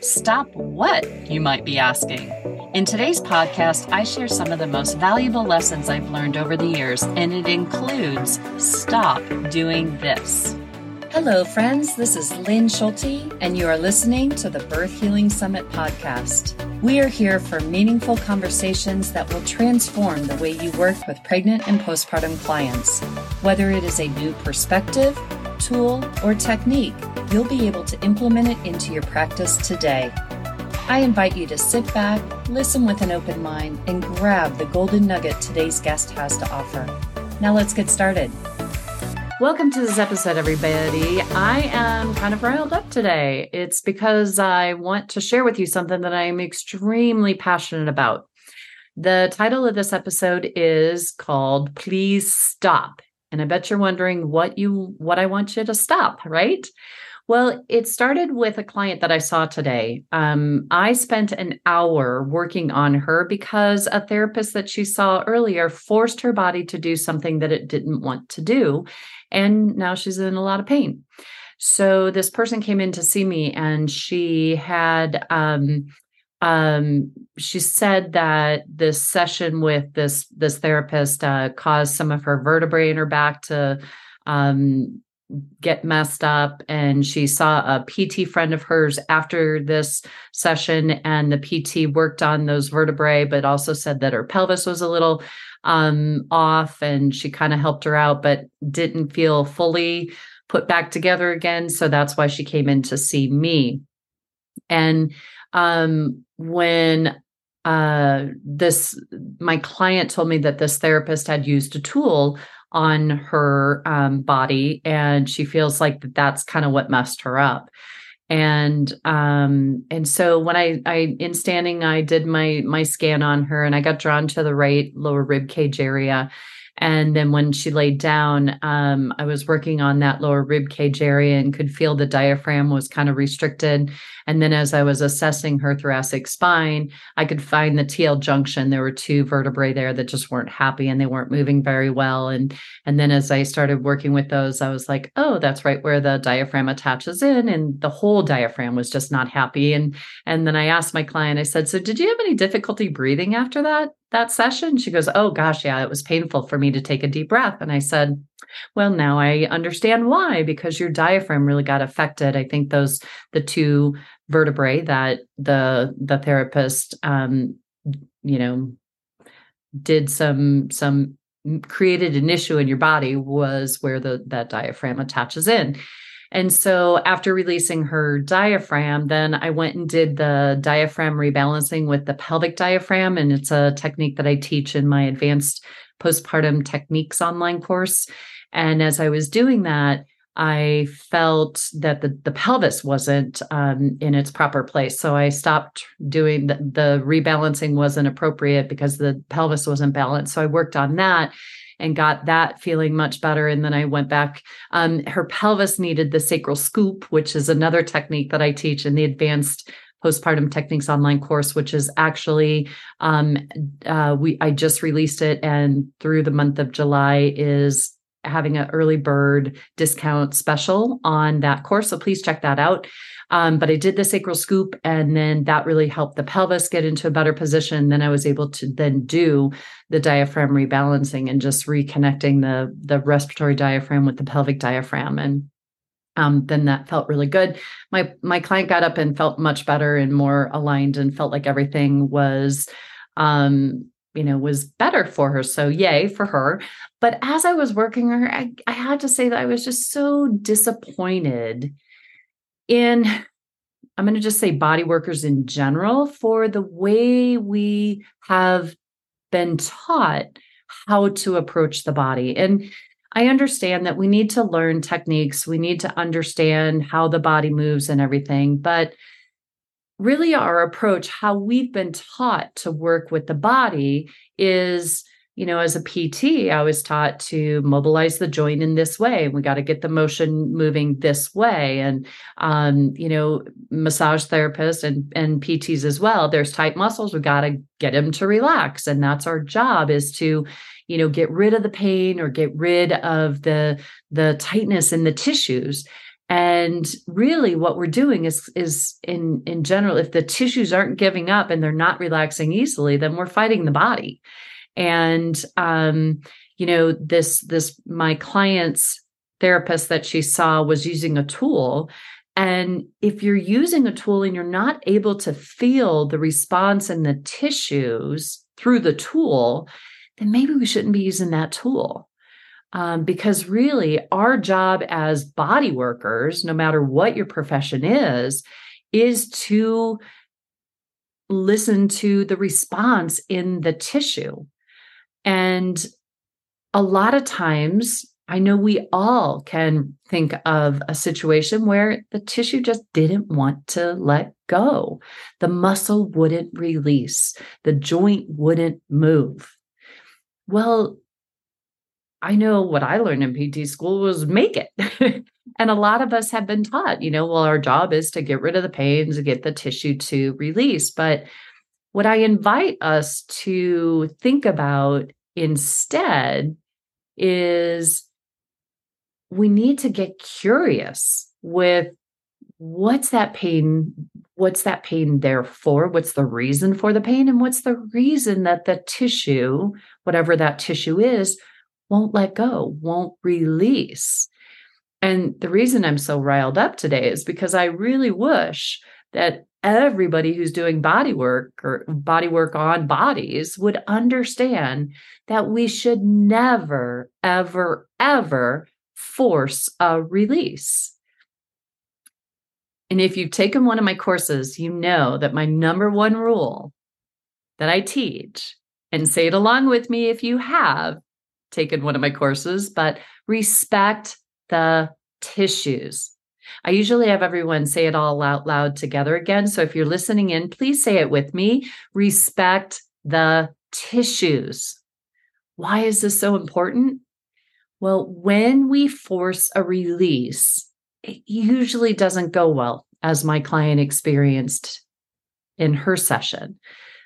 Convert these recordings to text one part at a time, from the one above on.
Stop what, you might be asking? In today's podcast, I share some of the most valuable lessons I've learned over the years, and it includes stop doing this. Hello, friends. This is Lynn Schulte, and you are listening to the Birth Healing Summit podcast. We are here for meaningful conversations that will transform the way you work with pregnant and postpartum clients. Whether it is a new perspective, tool, or technique, you'll be able to implement it into your practice today. I invite you to sit back, listen with an open mind, and grab the golden nugget today's guest has to offer. Now let's get started. Welcome to this episode, everybody. I am kind of riled up today. It's because I want to share with you something that I'm extremely passionate about. The title of this episode is called Please Stop. And I bet you're wondering what you what I want you to stop, right? Well, it started with a client that I saw today. Um, I spent an hour working on her because a therapist that she saw earlier forced her body to do something that it didn't want to do. And now she's in a lot of pain. So this person came in to see me and she had um, um, she said that this session with this this therapist uh, caused some of her vertebrae in her back to um, get messed up. And she saw a PT friend of hers after this session and the PT worked on those vertebrae but also said that her pelvis was a little um off and she kind of helped her out but didn't feel fully put back together again. So that's why she came in to see me. And um when uh this my client told me that this therapist had used a tool on her um, body and she feels like that that's kind of what messed her up. And um and so when i i in standing i did my my scan on her and i got drawn to the right lower rib cage area and then when she laid down, um, I was working on that lower rib cage area and could feel the diaphragm was kind of restricted. And then as I was assessing her thoracic spine, I could find the TL junction. There were two vertebrae there that just weren't happy and they weren't moving very well. And and then as I started working with those, I was like, oh, that's right where the diaphragm attaches in. And the whole diaphragm was just not happy. And and then I asked my client, I said, so did you have any difficulty breathing after that? That session? She goes, Oh gosh, yeah, it was painful for me to take a deep breath. And I said, Well, now I understand why, because your diaphragm really got affected. I think those the two vertebrae that the the therapist um, you know, did some some created an issue in your body was where the that diaphragm attaches in. And so after releasing her diaphragm, then I went and did the diaphragm rebalancing with the pelvic diaphragm. And it's a technique that I teach in my advanced postpartum techniques online course. And as I was doing that, I felt that the, the pelvis wasn't um, in its proper place. So I stopped doing the, the rebalancing wasn't appropriate because the pelvis wasn't balanced. So I worked on that and got that feeling much better. And then I went back. Um, her pelvis needed the sacral scoop, which is another technique that I teach in the advanced postpartum techniques online course which is actually um, uh, we i just released it and through the month of july is having an early bird discount special on that course so please check that out um, but I did the sacral scoop, and then that really helped the pelvis get into a better position. Then I was able to then do the diaphragm rebalancing and just reconnecting the the respiratory diaphragm with the pelvic diaphragm, and um, then that felt really good. My my client got up and felt much better and more aligned, and felt like everything was um, you know was better for her so yay for her but as i was working her I, I had to say that i was just so disappointed in I'm going to just say body workers in general for the way we have been taught how to approach the body. And I understand that we need to learn techniques, we need to understand how the body moves and everything, but really our approach, how we've been taught to work with the body is you know, as a PT, I was taught to mobilize the joint in this way. We got to get the motion moving this way. And, um, you know, massage therapists and, and PTs as well, there's tight muscles. We got to get them to relax. And that's our job is to, you know, get rid of the pain or get rid of the, the tightness in the tissues. And really what we're doing is is in in general if the tissues aren't giving up and they're not relaxing easily, then we're fighting the body. And um you know this this my client's therapist that she saw was using a tool and if you're using a tool and you're not able to feel the response in the tissues through the tool, then maybe we shouldn't be using that tool. Um, because really, our job as body workers, no matter what your profession is, is to listen to the response in the tissue. And a lot of times, I know we all can think of a situation where the tissue just didn't want to let go. The muscle wouldn't release, the joint wouldn't move. Well, I know what I learned in PT school was make it. and a lot of us have been taught, you know, well, our job is to get rid of the pains get the tissue to release. But what I invite us to think about instead is we need to get curious with what's that pain what's that pain there for? What's the reason for the pain? And what's the reason that the tissue whatever that tissue is won't let go won't release? And the reason i'm so riled up today is because i really wish that everybody who's doing body work or body work on bodies would understand that we should never ever ever force a release. And if you've taken one of my courses, you know that my number one rule that I teach, and say it along with me if you have taken one of my courses, but respect the tissues. I usually have everyone say it all out loud together again. So if you're listening in, please say it with me. Respect the tissues. Why is this so important? Well, when we force a release, it usually doesn't go well, as my client experienced in her session.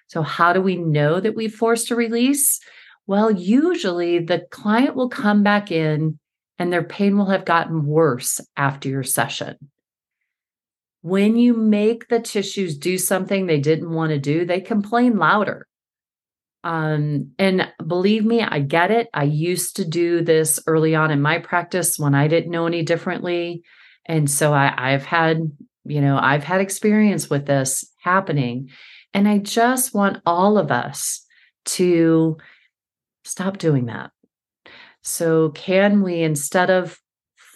So, how do we know that we forced a release? Well, usually the client will come back in and their pain will have gotten worse after your session. When you make the tissues do something they didn't want to do, they complain louder. Um, and believe me, I get it. I used to do this early on in my practice when I didn't know any differently. And so I, I've had, you know, I've had experience with this happening. And I just want all of us to stop doing that. So, can we, instead of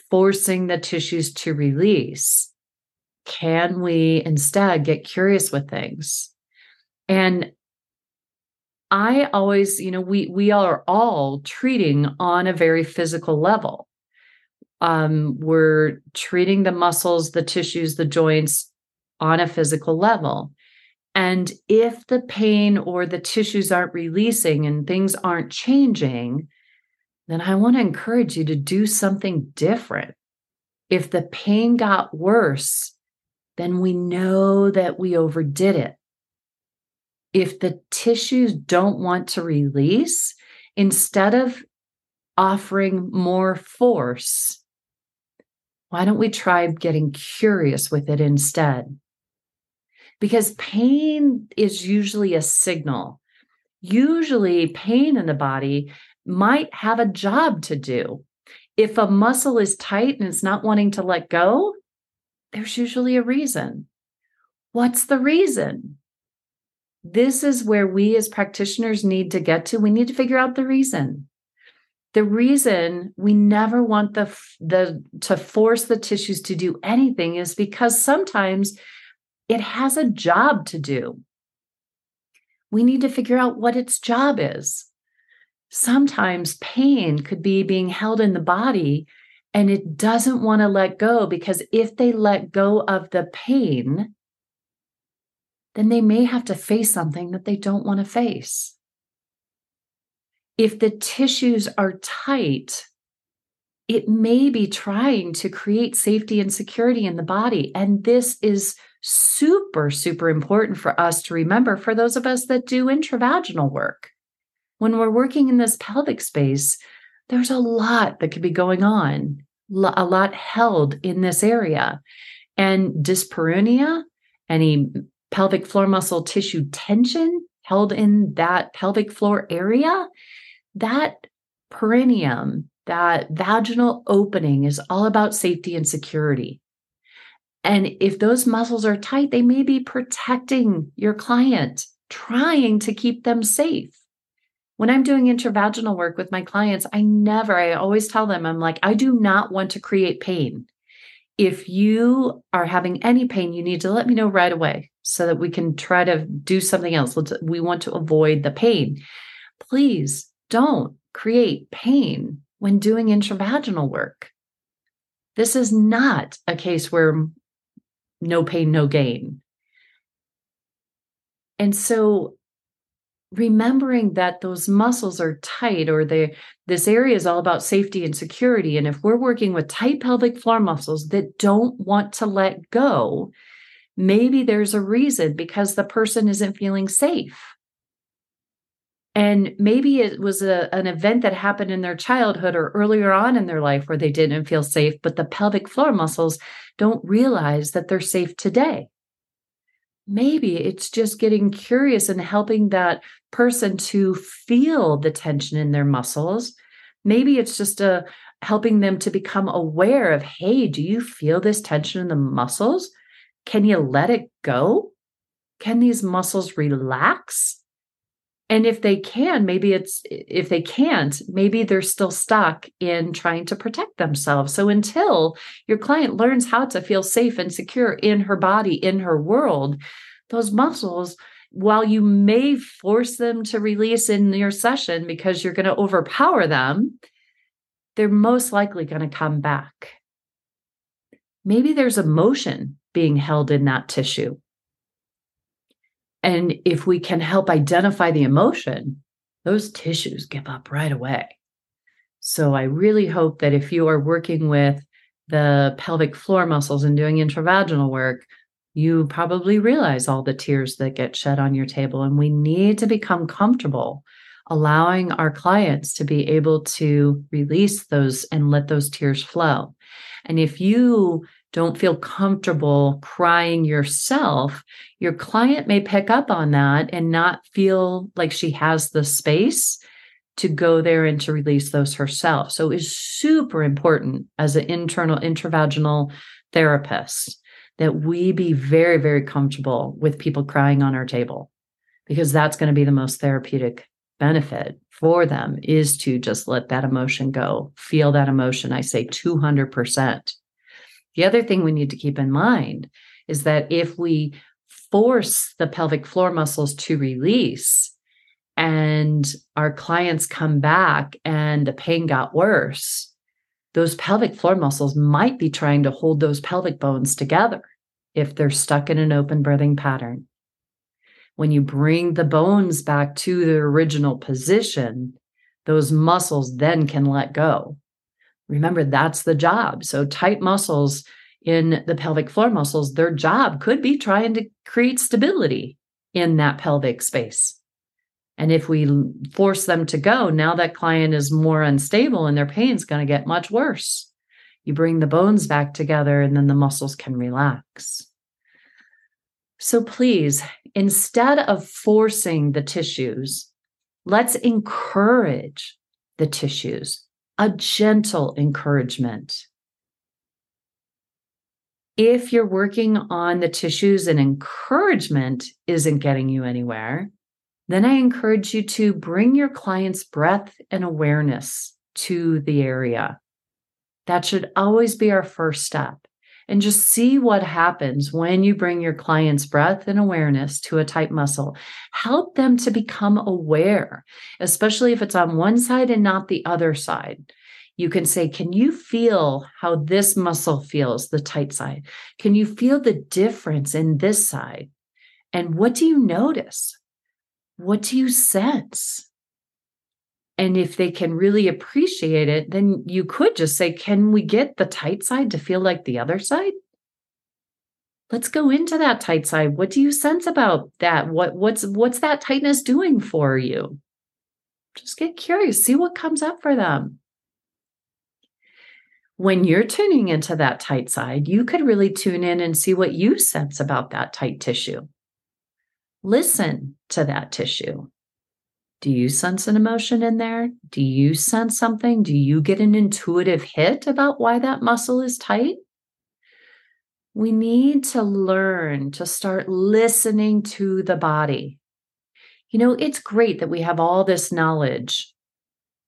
forcing the tissues to release, can we instead get curious with things? And I always, you know, we we are all treating on a very physical level. Um, we're treating the muscles, the tissues, the joints on a physical level. And if the pain or the tissues aren't releasing and things aren't changing, then I want to encourage you to do something different. If the pain got worse, then we know that we overdid it if the tissues don't want to release, instead of offering more force, why don't we try getting curious with it instead? Because pain is usually a signal. Usually, pain in the body might have a job to do. If a muscle is tight and it's not wanting to let go, there's usually a reason. What's the reason? this is where we as practitioners need to get to. We need to figure out the reason. The reason we never want the the to force the tissues to do anything is because sometimes it has a job to do. We need to figure out what its job is. Sometimes pain could be being held in the body and it doesn't want to let go because if they let go of the pain, then they may have to face something that they don't want to face. If the tissues are tight, it may be trying to create safety and security in the body. And this is super, super important for us to remember for those of us that do intravaginal work. When we're working in this pelvic space, there's a lot that could be going on a lot held in this area. And dyspareunia, any pelvic floor muscle tissue tension held in that pelvic floor area, that perineum, that vaginal opening is all about safety and security. And if those muscles are tight, they may be protecting your client, trying to keep them safe. When I'm doing intravaginal work with my clients, I never, I always tell them, I'm like, I do not want to create pain. If you are having any pain, you need to let me know right away so that we can try to do something else. Let's, we want to avoid the pain. Please don't create pain when doing intravaginal work. This is not a case where no pain, no gain. And so remembering that those muscles are tight or they this area is all about safety and security and if we're working with tight pelvic floor muscles that don't want to let go maybe there's a reason because the person isn't feeling safe and maybe it was a, an event that happened in their childhood or earlier on in their life where they didn't feel safe, but the pelvic floor muscles don't realize that they're safe today. Maybe it's just getting curious and helping that person to feel the tension in their muscles. Maybe it's just a helping them to become aware of, hey, do you feel this tension in the muscles? Can you let it go? Can these muscles relax? And if they can, maybe it's, if they can't, maybe they're still stuck in trying to protect themselves. So until your client learns how to feel safe and secure in her body, in her world, those muscles, while you may force them to release in your session because you're going to overpower them, they're most likely going to come back. Maybe there's emotion being held in that tissue. And if we can help identify the emotion, those tissues give up right away. So I really hope that if you are working with the pelvic floor muscles and doing intravaginal work, you probably realize all the tears that get shed on your table. And we need to become comfortable allowing our clients to be able to release those and let those tears flow. And if you don't feel comfortable crying yourself, your client may pick up on that and not feel like she has the space to go there and to release those herself. So it's super important as an internal intravaginal therapist that we be very, very comfortable with people crying on our table because that's going to be the most therapeutic benefit for them is to just let that emotion go, feel that emotion. I say 200%. The other thing we need to keep in mind is that if we force the pelvic floor muscles to release and our clients come back and the pain got worse, those pelvic floor muscles might be trying to hold those pelvic bones together if they're stuck in an open birthing pattern. When you bring the bones back to the original position, those muscles then can let go. Remember, that's the job. So, tight muscles in the pelvic floor muscles, their job could be trying to create stability in that pelvic space. And if we force them to go, now that client is more unstable and their pain is going to get much worse. You bring the bones back together and then the muscles can relax. So please, instead of forcing the tissues, let's encourage the tissues a gentle encouragement. If you're working on the tissues and encouragement isn't getting you anywhere, then I encourage you to bring your client's breath and awareness to the area. That should always be our first step and just see what happens when you bring your client's breath and awareness to a tight muscle. Help them to become aware, especially if it's on one side and not the other side. You can say, Can you feel how this muscle feels, the tight side? Can you feel the difference in this side? And what do you notice? What do you sense? And if they can really appreciate it, then you could just say, Can we get the tight side to feel like the other side? Let's go into that tight side. What do you sense about that? What what's what's that tightness doing for you? Just get curious, see what comes up for them. when you're tuning into that tight side, you could really tune in and see what you sense about that tight tissue. Listen to that tissue. Do you sense an emotion in there? Do you sense something? Do you get an intuitive hit about why that muscle is tight? We need to learn to start listening to the body. You know, it's great that we have all this knowledge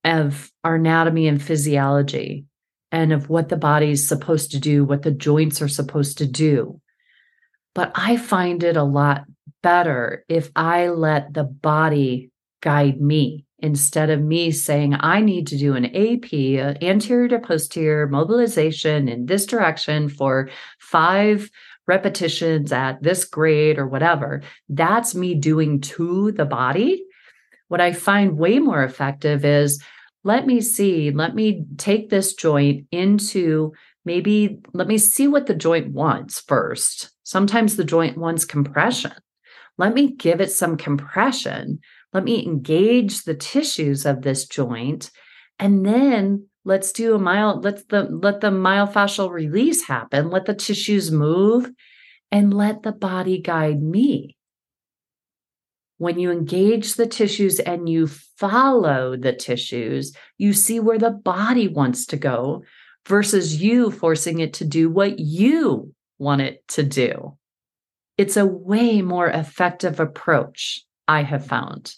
of our anatomy and physiology and of what the body is supposed to do, what the joints are supposed to do. But I find it a lot better if I let the body guide me instead of me saying, I need to do an AP, anterior to posterior mobilization in this direction for five repetitions at this grade or whatever. That's me doing to the body. What I find way more effective is let me see, let me take this joint into maybe, let me see what the joint wants first. Sometimes the joint wants compression. Let me give it some compression. Let me engage the tissues of this joint. And then let's do a mild, let's the let the myofascial release happen. Let the tissues move and let the body guide me when you engage the tissues and you follow the tissues, you see where the body wants to go versus you forcing it to do what you want it to do. It's a way more effective approach, I have found.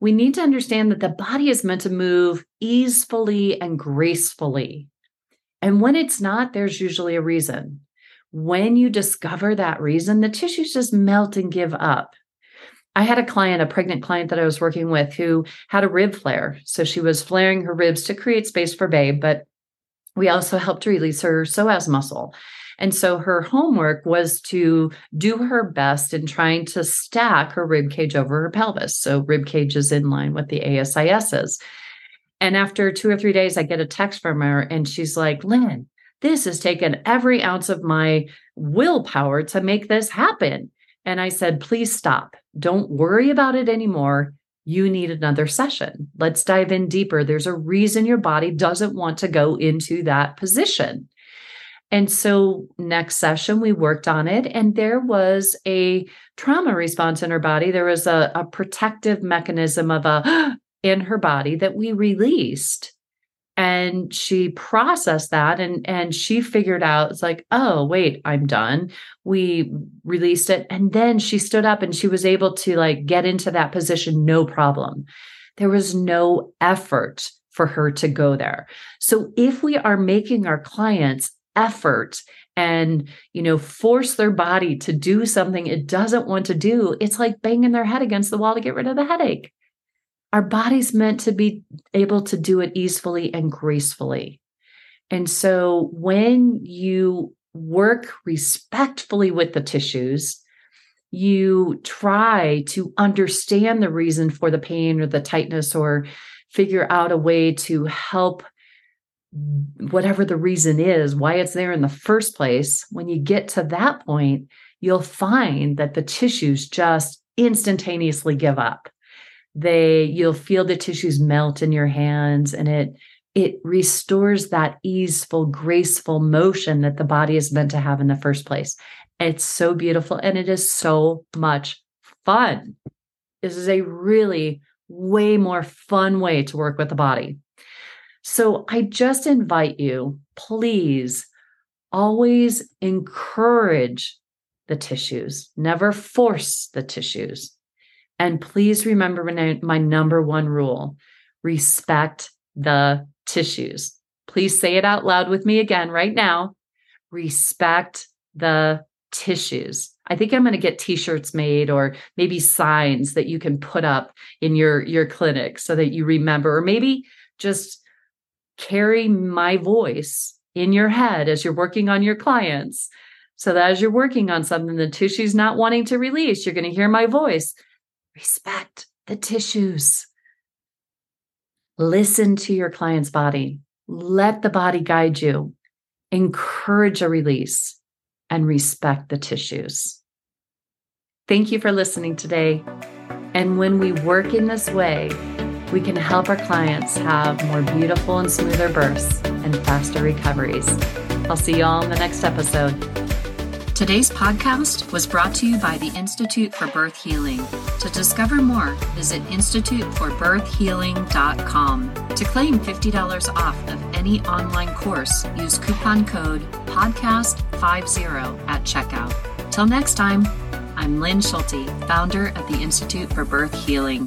We need to understand that the body is meant to move easefully and gracefully. And when it's not, there's usually a reason. When you discover that reason, the tissues just melt and give up. I had a client, a pregnant client that I was working with who had a rib flare. So she was flaring her ribs to create space for babe, but we also helped release her psoas muscle. And so her homework was to do her best in trying to stack her rib cage over her pelvis. So rib cage is in line with the ASISs. And after two or three days, I get a text from her and she's like, Lynn, this has taken every ounce of my willpower to make this happen. And I said, please stop. Don't worry about it anymore. You need another session. Let's dive in deeper. There's a reason your body doesn't want to go into that position. And so, next session, we worked on it, and there was a trauma response in her body. There was a, a protective mechanism of a in her body that we released. And she processed that and and she figured out it's like oh wait i'm done. We released it and then she stood up and she was able to like get into that position no problem. There was no effort for her to go there. So if we are making our clients effort and you know force their body to do something it doesn't want to do it's like banging their head against the wall to get rid of the headache our body's meant to be able to do it easily and gracefully. And so when you work respectfully with the tissues, you try to understand the reason for the pain or the tightness or figure out a way to help whatever the reason is, why it's there in the first place. When you get to that point, you'll find that the tissues just instantaneously give up. They you'll feel the tissues melt in your hands and it it restores that easeful graceful motion that the body is meant to have in the first place. It's so beautiful and it is so much fun. This is a really way more fun way to work with the body so i just invite you please always encourage the tissues never force the tissues and please remember my, my number one rule respect the tissues. Please say it out loud with me again right now. Respect the tissues. I think I'm going to get t-shirts made or maybe signs that you can put up in your your clinic so that you remember or maybe just carry my voice in your head as you're working on your clients so that as you're working on something the tissue's not wanting to release you're going to hear my voice Respect the tissues. Listen to your client's body. Let the body guide you. Encourage a release and respect the tissues. Thank you for listening today. And when we work in this way, we can help our clients have more beautiful and smoother births and faster recoveries. I'll see you all in the next episode. Today's podcast was brought to you by the Institute for Birth Healing. To discover more, visit instituteforbirthhealing.com. To claim $50 off of any online course, use coupon code PODCAST50 at checkout. Till next time, I'm Lynn Schulte, founder of the Institute for Birth Healing.